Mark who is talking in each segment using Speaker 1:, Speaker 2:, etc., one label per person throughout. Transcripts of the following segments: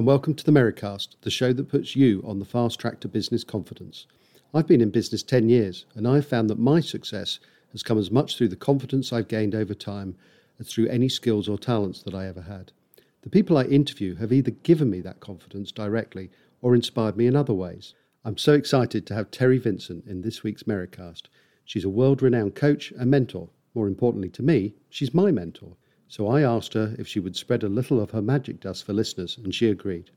Speaker 1: and welcome to the Merricast, the show that puts you on the fast track to business confidence. I've been in business 10 years, and I've found that my success has come as much through the confidence I've gained over time as through any skills or talents that I ever had. The people I interview have either given me that confidence directly or inspired me in other ways. I'm so excited to have Terri Vincent in this week's Merricast. She's a world renowned coach and mentor. More importantly to me, she's my mentor. So I asked her if she would spread a little of her magic dust for listeners, and she agreed.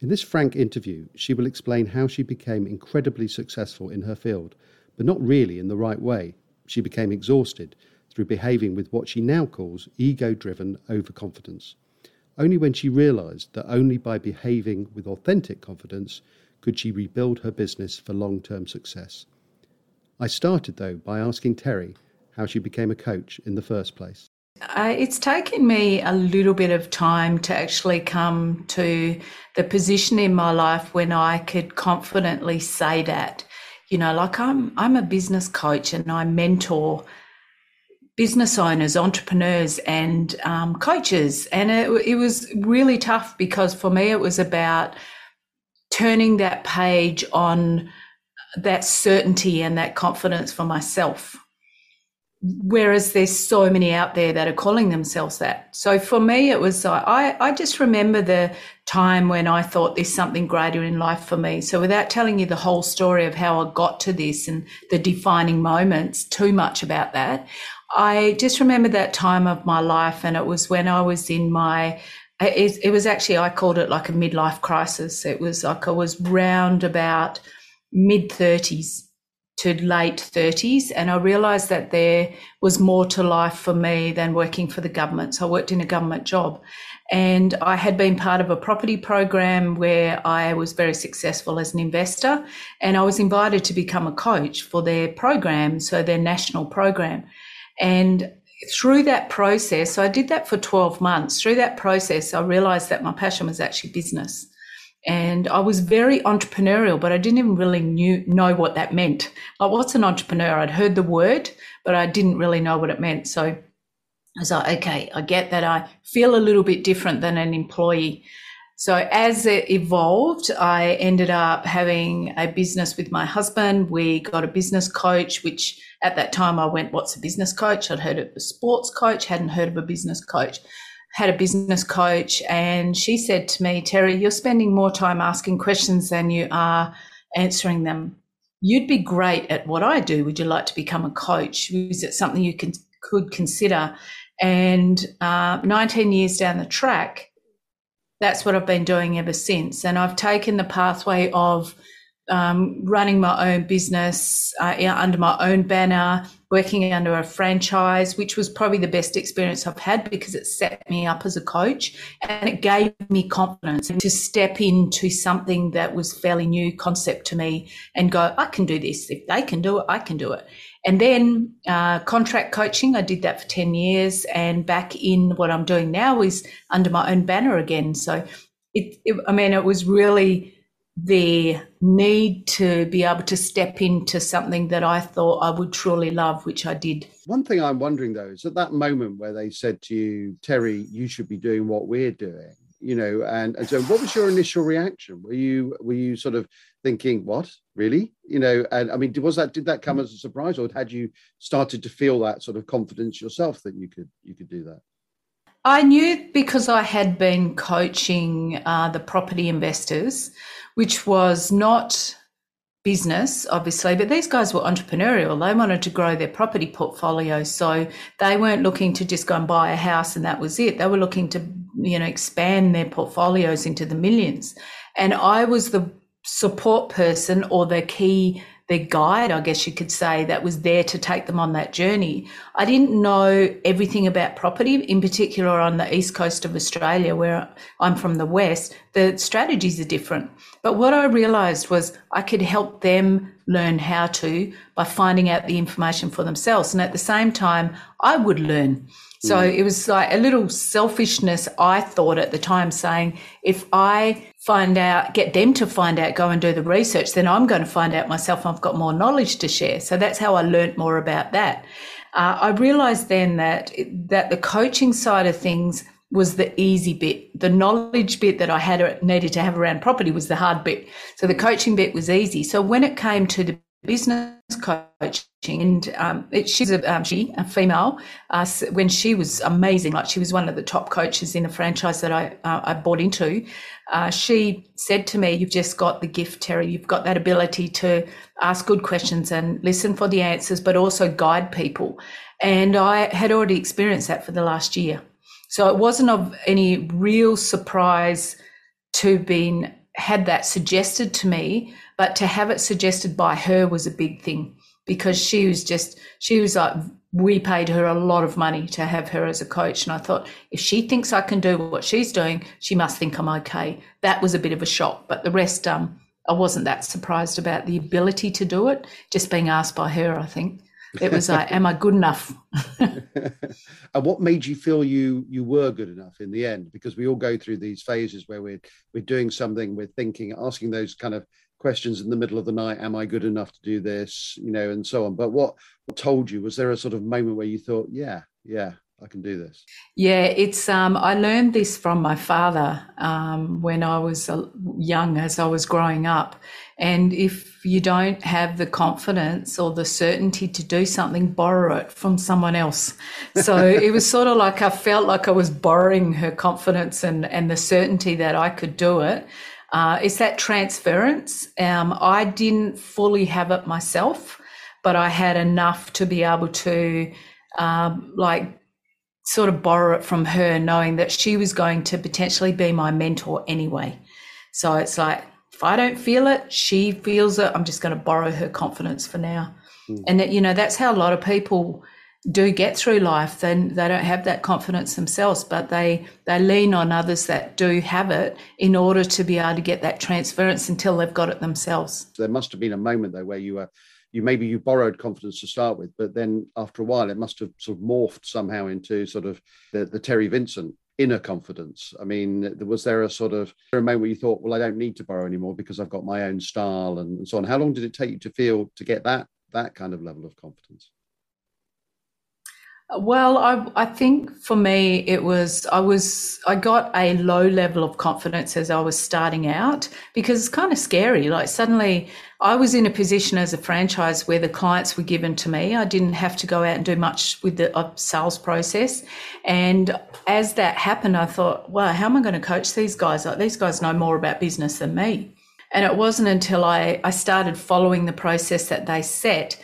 Speaker 1: In this frank interview, she will explain how she became incredibly successful in her field, but not really in the right way. She became exhausted through behaving with what she now calls ego driven overconfidence. Only when she realized that only by behaving with authentic confidence could she rebuild her business for long term success. I started, though, by asking Terri how she became a coach in the first place.
Speaker 2: Uh, it's taken me a little bit of time to actually come to the position in my life when I could confidently say that. You know, like I'm I'm a business coach and I mentor business owners, entrepreneurs, and um, coaches, and it, it was really tough because for me it was about turning that page on that certainty and that confidence for myself whereas there's so many out there that are calling themselves that. So for me, it was uh, I I just remember the time when I thought there's something greater in life for me. So without telling you the whole story of how I got to this and the defining moments, too much about that, I just remember that time of my life, and it was when I was in my it, it was actually I called it like a midlife crisis. It was like I was round about mid thirties to late 30s. And I realized that there was more to life for me than working for the government. So I worked in a government job. And I had been part of a property program where I was very successful as an investor. And I was invited to become a coach for their program, so their national program. And through that process, so I did that for 12 months. Through that process, I realized that my passion was actually business and I was very entrepreneurial, but I didn't even really knew, know what that meant. Like, what's an entrepreneur? I'd heard the word, but I didn't really know what it meant. So I was like, okay, I get that I feel a little bit different than an employee. So as it evolved, I ended up having a business with my husband. We got a business coach, which at that time I went, what's a business coach? I'd heard of a sports coach, hadn't heard of a business coach had a business coach and she said to me, Terri, you're spending more time asking questions than you are answering them. You'd be great at what I do. Would you like to become a coach? Is it something you can, could consider? And uh, 19 years down the track, that's what I've been doing ever since. And I've taken the pathway of um, running my own business uh, under my own banner, working under a franchise, which was probably the best experience I've had because it set me up as a coach and it gave me confidence to step into something that was fairly new concept to me and go, I can do this. If they can do it, I can do it. And then uh, contract coaching, I did that for 10 years. And back in what I'm doing now is under my own banner again. So it, it I mean, it was really the need to be able to step into something that I thought I would truly love, which I did.
Speaker 1: One thing I'm wondering though is at that moment where they said to you, Terri, you should be doing what we're doing, you know, and, and so what was your initial reaction? Were you were you sort of thinking, what really, you know? And I mean, was that did that come as a surprise, or had you started to feel that sort of confidence yourself that you could you could do that?
Speaker 2: I knew because I had been coaching uh, the property investors which was not business, obviously, but these guys were entrepreneurial. They wanted to grow their property portfolio. So they weren't looking to just go and buy a house and that was it. They were looking to, you know, expand their portfolios into the millions. And I was the support person or the key their guide, I guess you could say, that was there to take them on that journey. I didn't know everything about property, in particular on the east coast of Australia, where I'm from the west. The strategies are different. But what I realized was I could help them learn how to by finding out the information for themselves. And at the same time, I would learn. So mm. it was like a little selfishness, I thought at the time, saying, if I find out, get them to find out, go and do the research, then I'm going to find out myself. I've got more knowledge to share. So that's how I learnt more about that. Uh, I realized then that, that the coaching side of things was the easy bit. The knowledge bit that I had needed to have around property was the hard bit. So the coaching bit was easy. So when it came to the business coaching, and um, it, she's a um, she a female. Uh, when she was amazing, like she was one of the top coaches in the franchise that I uh, I bought into. Uh, she said to me, "You've just got the gift, Terri. You've got that ability to ask good questions and listen for the answers, but also guide people." And I had already experienced that for the last year. So it wasn't of any real surprise to been had that suggested to me, but to have it suggested by her was a big thing because she was just she was like we paid her a lot of money to have her as a coach and I thought if she thinks I can do what she's doing, she must think I'm okay. That was a bit of a shock, but the rest um I wasn't that surprised about the ability to do it, just being asked by her, I think. It was like, am I good enough?
Speaker 1: and what made you feel you you were good enough in the end? Because we all go through these phases where we're we're doing something, we're thinking, asking those kind of questions in the middle of the night. Am I good enough to do this? You know, and so on. But what, what told you? Was there a sort of moment where you thought, yeah, yeah, I can do this?
Speaker 2: Yeah, it's. Um, I learned this from my father um, when I was young, as I was growing up. And if you don't have the confidence or the certainty to do something, borrow it from someone else. So it was sort of like I felt like I was borrowing her confidence and and the certainty that I could do it. Uh, it's that transference. Um, I didn't fully have it myself, but I had enough to be able to um, like sort of borrow it from her, knowing that she was going to potentially be my mentor anyway. So it's like, if I don't feel it, she feels it. I'm just going to borrow her confidence for now. Mm. And, that, you know, that's how a lot of people do get through life. Then they don't have that confidence themselves, but they, they lean on others that do have it in order to be able to get that transference until they've got it themselves.
Speaker 1: There must have been a moment, though, where you were you maybe you borrowed confidence to start with, but then after a while it must have sort of morphed somehow into sort of the, the Terri Vincent inner confidence. I mean, was there a sort of a moment where you thought, well, I don't need to borrow anymore because I've got my own style and, and so on? How long did it take you to feel to get that that kind of level of confidence?
Speaker 2: Well, I, I think for me, it was, I was, I got a low level of confidence as I was starting out because it's kind of scary. Like suddenly I was in a position as a franchise where the clients were given to me. I didn't have to go out and do much with the uh, sales process. And as that happened, I thought, wow, how am I going to coach these guys? Like these guys know more about business than me. And it wasn't until I, I started following the process that they set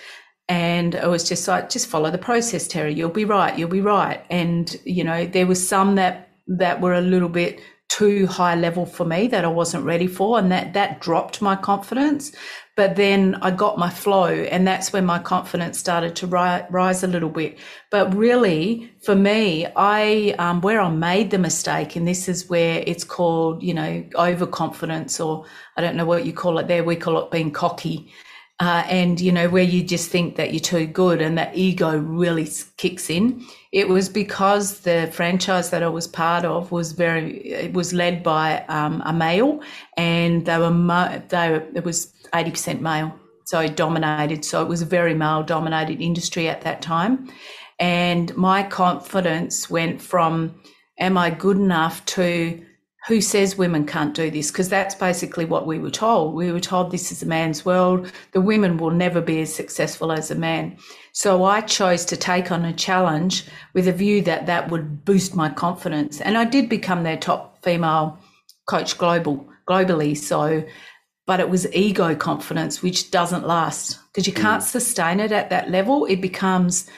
Speaker 2: and it was just like just follow the process terri. You'll be right. You'll be right. And you know there was some that that were a little bit too high level for me that i wasn't ready for and that that dropped my confidence. But then i got my flow and that's when my confidence started to ri- rise a little bit. But really for me i um, where i made the mistake and this is where it's called you know overconfidence or i don't know what you call it there we call it being cocky uh, and you know where you just think that you're too good and that ego really kicks in it was because the franchise that i was part of was very it was led by um, a male and they were they were, it was 80% male. So it dominated. So it was a very male dominated industry at that time. And my confidence went from am i good enough to who says women can't do this? Because that's basically what we were told. We were told this is a man's world. The women will never be as successful as a man. So I chose to take on a challenge with a view that that would boost my confidence. And I did become their top female coach global, globally. So, but it was ego confidence, which doesn't last because you can't mm. sustain it at that level. It becomes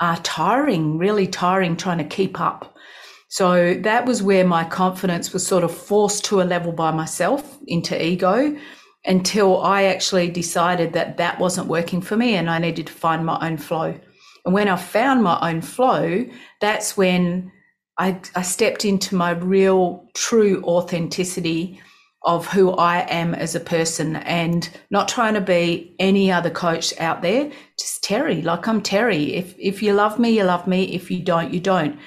Speaker 2: uh, tiring, really tiring trying to keep up. So that was where my confidence was sort of forced to a level by myself into ego until I actually decided that that wasn't working for me and I needed to find my own flow. And when I found my own flow, that's when I, I stepped into my real, true authenticity of who I am as a person and not trying to be any other coach out there, just Terri. Like I'm Terri. If if you love me, you love me. If you don't, you don't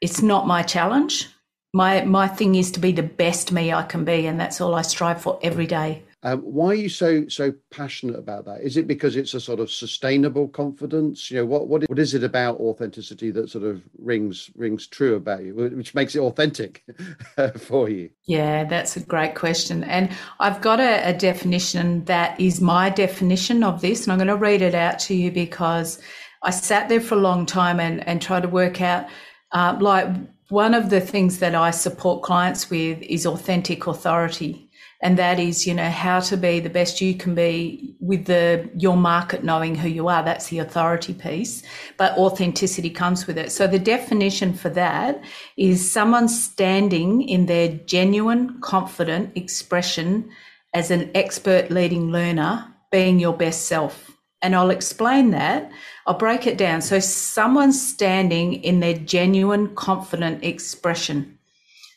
Speaker 2: it's not my challenge. My my thing is to be the best me I can be, and that's all I strive for every day.
Speaker 1: Um, why are you so so passionate about that? Is it because it's a sort of sustainable confidence? You know, what what what is it about authenticity that sort of rings rings true about you, which makes it authentic for you?
Speaker 2: Yeah, that's a great question, and I've got a, a definition that is my definition of this, and I'm going to read it out to you because I sat there for a long time and and tried to work out, uh, like one of the things that I support clients with is authentic authority. And that is you know how to be the best you can be with the your market knowing who you are. That's the authority piece. But authenticity comes with it. So the definition for that is someone standing in their genuine confident expression as an expert leading learner being your best self. And I'll explain that. I'll break it down. So, someone standing in their genuine, confident expression.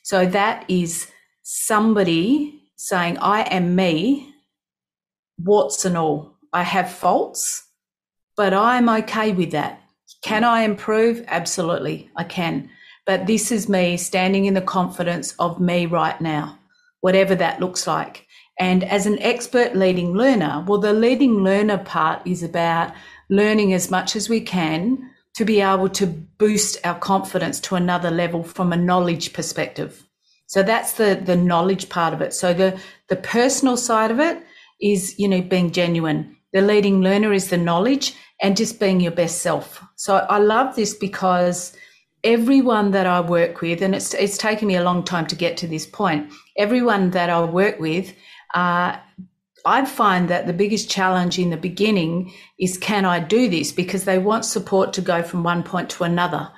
Speaker 2: So, that is somebody saying, I am me, warts and all. I have faults, but I'm okay with that. Can I improve? Absolutely, I can. But this is me standing in the confidence of me right now, whatever that looks like. And as an expert leading learner, well, the leading learner part is about learning as much as we can to be able to boost our confidence to another level from a knowledge perspective. So that's the the knowledge part of it. So the the personal side of it is, you know, being genuine. The leading learner is the knowledge and just being your best self. So I love this because everyone that I work with, and it's it's taken me a long time to get to this point. Everyone that I work with, uh, I find that the biggest challenge in the beginning is can I do this? Because they want support to go from one point to another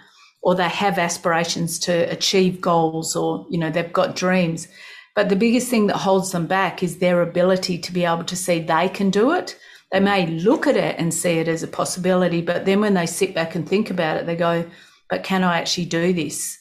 Speaker 2: or they have aspirations to achieve goals or you know they've got dreams. But the biggest thing that holds them back is their ability to be able to see they can do it. They may look at it and see it as a possibility but then when they sit back and think about it they go but can i actually do this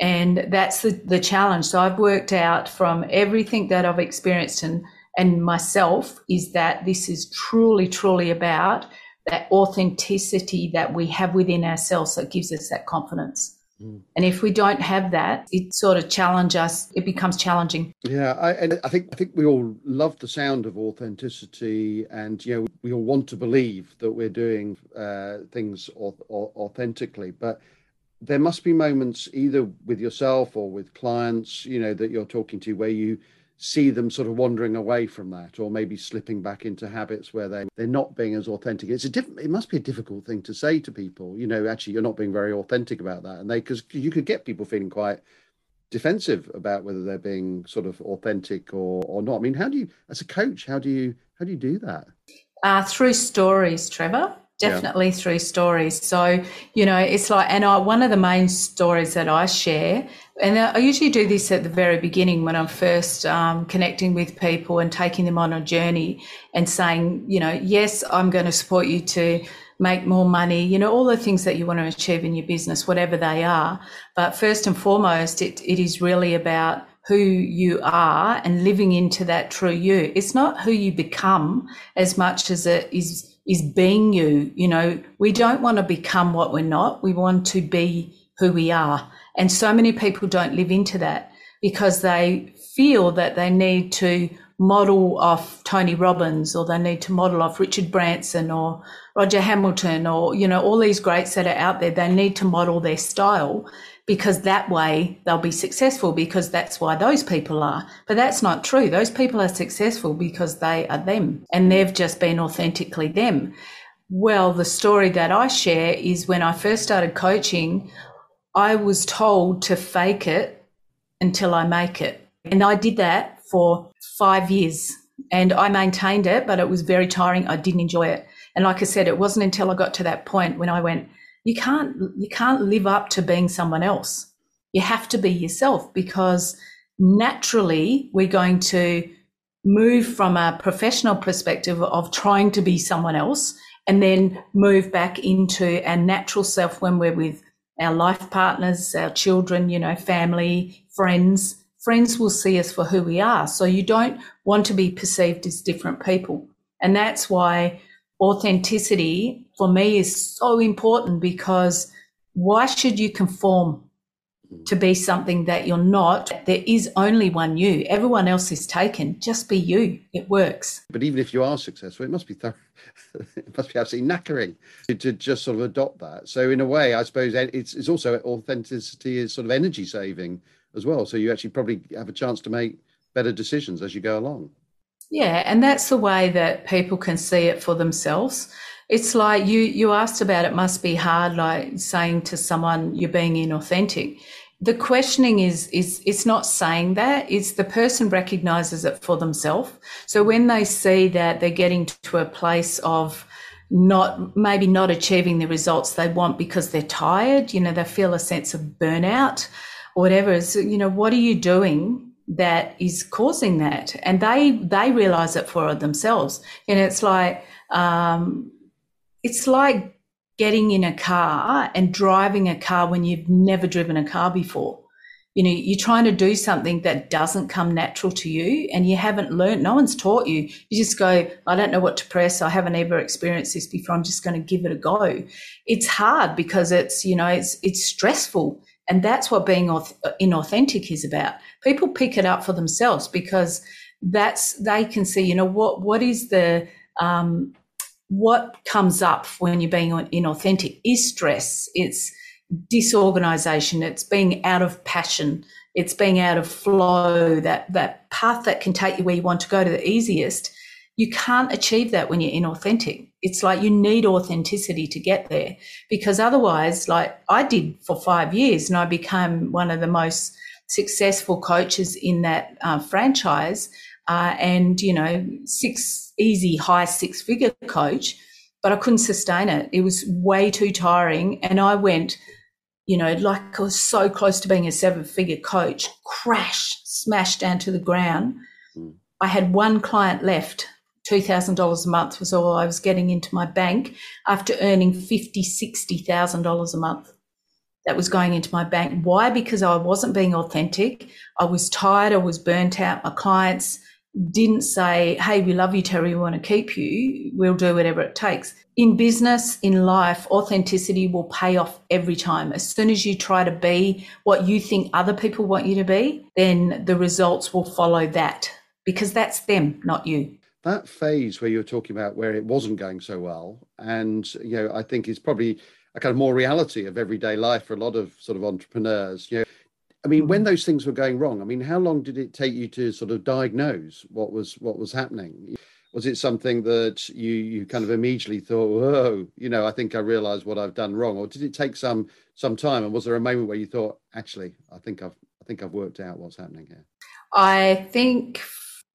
Speaker 2: and that's the, the challenge so i've worked out from everything that i've experienced and and myself is that this is truly truly about that authenticity that we have within ourselves that gives us that confidence. Mm. And if we don't have that, it sort of challenge us. It becomes challenging.
Speaker 1: Yeah, I, and I think I think we all love the sound of authenticity, and you know we all want to believe that we're doing uh, things authentically. But there must be moments, either with yourself or with clients, you know, that you're talking to, where you see them sort of wandering away from that or maybe slipping back into habits where they they're not being as authentic. It's a diff- it must be a difficult thing to say to people you know actually you're not being very authentic about that. And they because you could get people feeling quite defensive about whether they're being sort of authentic or or not. I mean how do you as a coach how do you how do you do that?
Speaker 2: Uh, through stories trevor definitely yeah. through stories. So, you know, it's like, and I, one of the main stories that I share, and I usually do this at the very beginning when I'm first um, connecting with people and taking them on a journey and saying, you know, yes, I'm going to support you to make more money, you know, all the things that you want to achieve in your business, whatever they are. But first and foremost, it, it is really about who you are and living into that true you. It's not who you become as much as it is is being you. You know, we don't want to become what we're not. We want to be who we are. And so many people don't live into that because they feel that they need to model off Tony Robbins or they need to model off Richard Branson or Roger Hamilton or, you know, all these greats that are out there. They need to model their style because that way they'll be successful because that's why those people are. But that's not true. Those people are successful because they are them and they've just been authentically them. Well, the story that I share is when I first started coaching, I was told to fake it until I make it. And I did that for five years and I maintained it, but it was very tiring. I didn't enjoy it. And like I said, it wasn't until I got to that point when I went, you can't you can't live up to being someone else. You have to be yourself because naturally we're going to move from a professional perspective of trying to be someone else and then move back into our natural self when we're with our life partners our children you know family friends. Friends will see us for who we are. So you don't want to be perceived as different people. And that's why authenticity for me is so important because why should you conform? Mm. to be something that you're not. There is only one you. Everyone else is taken. Just be you. It works.
Speaker 1: But even if you are successful, it must be th- it must be absolutely knackering to, to, just sort of adopt that. So in a way, I suppose it's, it's also authenticity is sort of energy saving as well. So you actually probably have a chance to make better decisions as you go along.
Speaker 2: Yeah, and that's the way that people can see it for themselves. It's like you you asked about it must be hard like saying to someone you're being inauthentic. The questioning is is it's not saying that, it's the person recognizes it for themselves. So when they see that they're getting to a place of not maybe not achieving the results they want because they're tired, you know, they feel a sense of burnout or whatever is you know, what are you doing that is causing that? And they they realize it for themselves. And it's like um, it's like getting in a car and driving a car when you've never driven a car before. You know, you're trying to do something that doesn't come natural to you and you haven't learned, no one's taught you. You just go, I don't know what to press. I haven't ever experienced this before. I'm just going to give it a go. It's hard because it's, you know, it's, it's stressful. And that's what being inauthentic is about. People pick it up for themselves because that's, they can see, you know, what, what is the, um, what comes up when you're being inauthentic is stress. It's disorganization. It's being out of passion. It's being out of flow. That that path that can take you where you want to go to the easiest. You can't achieve that when you're inauthentic. It's like you need authenticity to get there because otherwise, like I did for five years, and I became one of the most successful coaches in that uh, franchise. Uh, and you know, six easy high six figure coach, but I couldn't sustain it. It was way too tiring. And I went, you know, like I was so close to being a seven figure coach, crash, smashed down to the ground. Mm. I had one client left. $2,000 a month was all I was getting into my bank after earning $50,000, $60,000 a month that was going into my bank. Why? Because I wasn't being authentic. I was tired. I was burnt out. My clients didn't say, Hey, we love you, Terri, we want to keep you. We'll do whatever it takes. In business, in life, authenticity will pay off every time. As soon as you try to be what you think other people want you to be, then the results will follow that because that's them, not you.
Speaker 1: That phase where you're talking about where it wasn't going so well, and you know, I think is probably a kind of more reality of everyday life for a lot of sort of entrepreneurs. You know, I mean, when mm-hmm. those things were going wrong, I mean, how long did it take you to sort of diagnose what was what was happening? Was it something that you you kind of immediately thought, "Whoa, you know, I think I realised what I've done wrong," or did it take some some time? And was there a moment where you thought, "Actually, I think I've I think I've worked out what's happening here"?
Speaker 2: I think.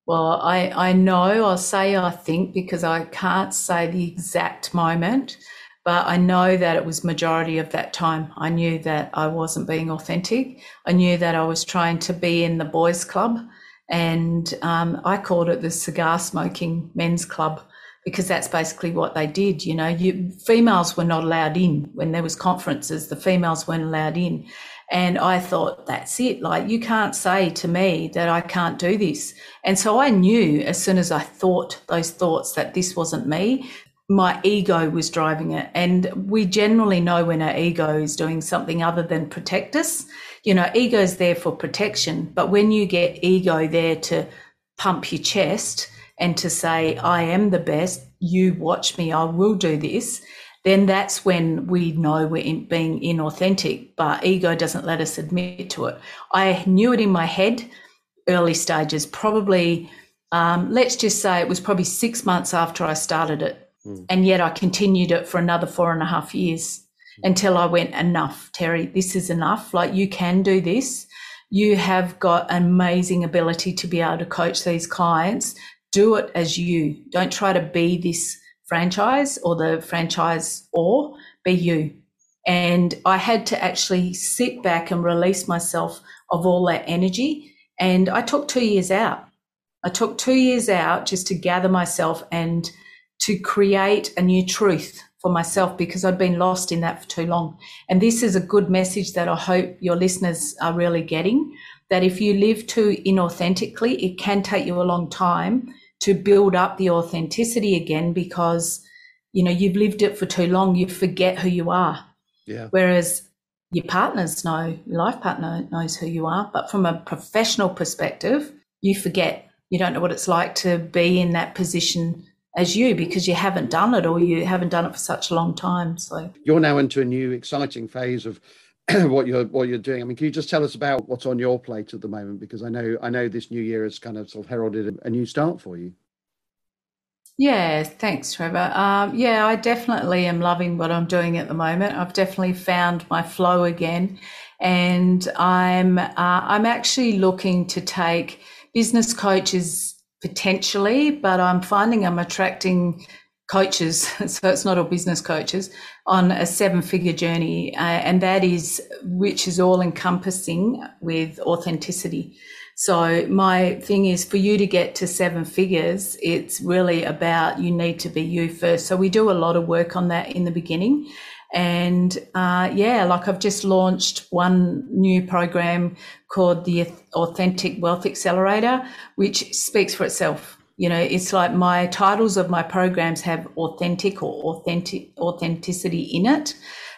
Speaker 2: Well, I I know I'll say I think because I can't say the exact moment but I know that it was majority of that time. I knew that I wasn't being authentic. I knew that I was trying to be in the boys' club, and um, I called it the cigar smoking men's club because that's basically what they did. You know, you, females were not allowed in when there was conferences. The females weren't allowed in, and I thought that's it. Like you can't say to me that I can't do this. And so I knew as soon as I thought those thoughts that this wasn't me, my ego was driving it. And we generally know when our ego is doing something other than protect us. You know, ego is there for protection. But when you get ego there to pump your chest and to say, I am the best, you watch me, I will do this, then that's when we know we're in, being inauthentic. But ego doesn't let us admit to it. I knew it in my head, early stages, probably. Um, let's just say it was probably six months after I started it Mm. And yet I continued it for another four and a half years mm. until I went, enough, Terri, this is enough. Like you can do this. You have got amazing ability to be able to coach these clients. Do it as you. Don't try to be this franchise or the franchise or be you. And I had to actually sit back and release myself of all that energy. And I took two years out. I took two years out just to gather myself and to create a new truth for myself because I'd been lost in that for too long. And this is a good message that I hope your listeners are really getting that if you live too inauthentically, it can take you a long time to build up the authenticity again because you know you've lived it for too long you forget who you are
Speaker 1: yeah
Speaker 2: whereas your partners know, your life partner knows who you are. But from a professional perspective, you forget. You don't know what it's like to be in that position as you because you haven't done it or you haven't done it for such a long time. So
Speaker 1: you're now into a new exciting phase of what you're what you're doing. I mean, can you just tell us about what's on your plate at the moment? Because I know I know this new year has kind of sort of heralded a new start for you.
Speaker 2: Yeah, thanks, Trevor. Um, yeah, I definitely am loving what I'm doing at the moment. I've definitely found my flow again, and I'm uh, I'm actually looking to take business coaches potentially, but I'm finding I'm attracting coaches, so it's not all business coaches, on a seven figure journey, uh, and that is which is all encompassing with authenticity. So my thing is for you to get to seven figures, it's really about you need to be you first. So we do a lot of work on that in the beginning. And uh, yeah, like I've just launched one new program called the Authentic Wealth Accelerator, which speaks for itself. You know, it's like my titles of my programs have authentic or authentic authenticity in it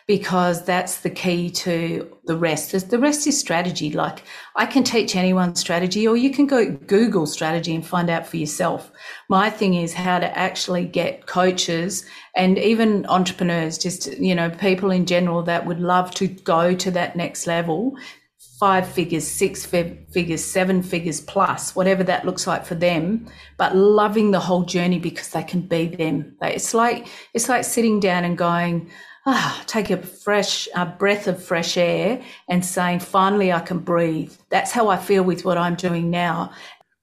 Speaker 2: because that's the key to the rest. The rest is strategy. Like I can teach anyone strategy, or you can go Google strategy and find out for yourself. My thing is how to actually get coaches and even entrepreneurs, just, you know, people in general that would love to go to that next level five figures, six figures, seven figures plus, whatever that looks like for them, but loving the whole journey because they can be them. It's like it's like sitting down and going, ah, take a fresh a breath of fresh air and saying, finally, I can breathe. That's how I feel with what I'm doing now.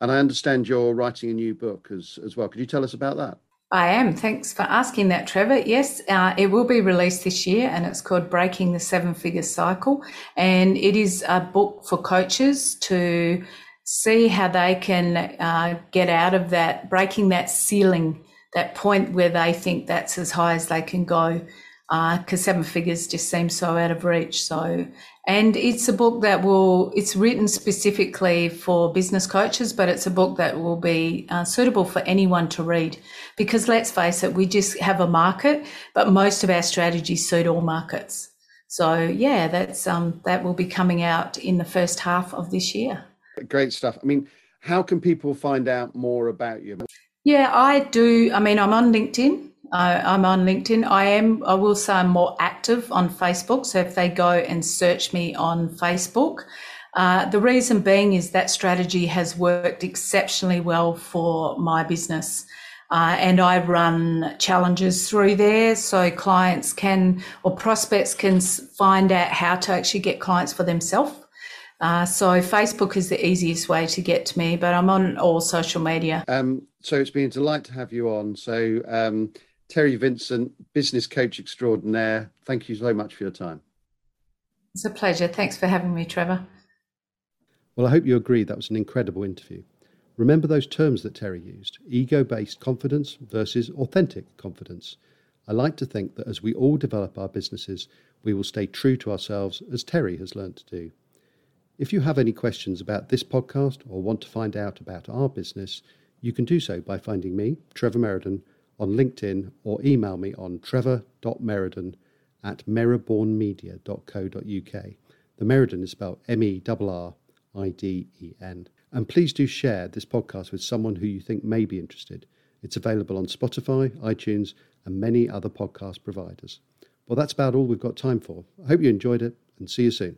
Speaker 1: And I understand you're writing a new book as, as well. Could you tell us about that?
Speaker 2: I am. Thanks for asking that, Trevor. Yes, uh, it will be released this year and it's called Breaking the Seven Figure Cycle. And it is a book for coaches to see how they can uh, get out of that, breaking that ceiling, that point where they think that's as high as they can go because uh, seven figures just seems so out of reach. So, and it's a book that will, it's written specifically for business coaches, but it's a book that will be uh, suitable for anyone to read. Because let's face it, we just have a market, but most of our strategies suit all markets. So yeah, that's um, that will be coming out in the first half of this year.
Speaker 1: Great stuff. I mean, how can people find out more about you?
Speaker 2: Yeah, I do. I mean, I'm on LinkedIn. I'm on LinkedIn. I am, I will say I'm more active on Facebook. So if they go and search me on Facebook, uh, the reason being is that strategy has worked exceptionally well for my business. Uh, and I run challenges through there so clients can or prospects can find out how to actually get clients for themselves. Uh, so Facebook is the easiest way to get to me, but I'm on all social media.
Speaker 1: Um, so it's been a delight to have you on. So um, Terri Vincent, business coach extraordinaire. Thank you so much for your time.
Speaker 2: It's a pleasure. Thanks for having me, Trevor.
Speaker 1: Well, I hope you agree that was an incredible interview. Remember those terms that Terri used ego based confidence versus authentic confidence. I like to think that as we all develop our businesses, we will stay true to ourselves as Terri has learned to do. If you have any questions about this podcast or want to find out about our business, you can do so by finding me, Trevor Merriden, on LinkedIn or email me on trevor.merriden at merribornmedia.co.uk. The Merriden is spelled M E R R I D E N. And please do share this podcast with someone who you think may be interested. It's available on Spotify, iTunes, and many other podcast providers. Well, that's about all we've got time for. I hope you enjoyed it and see you soon.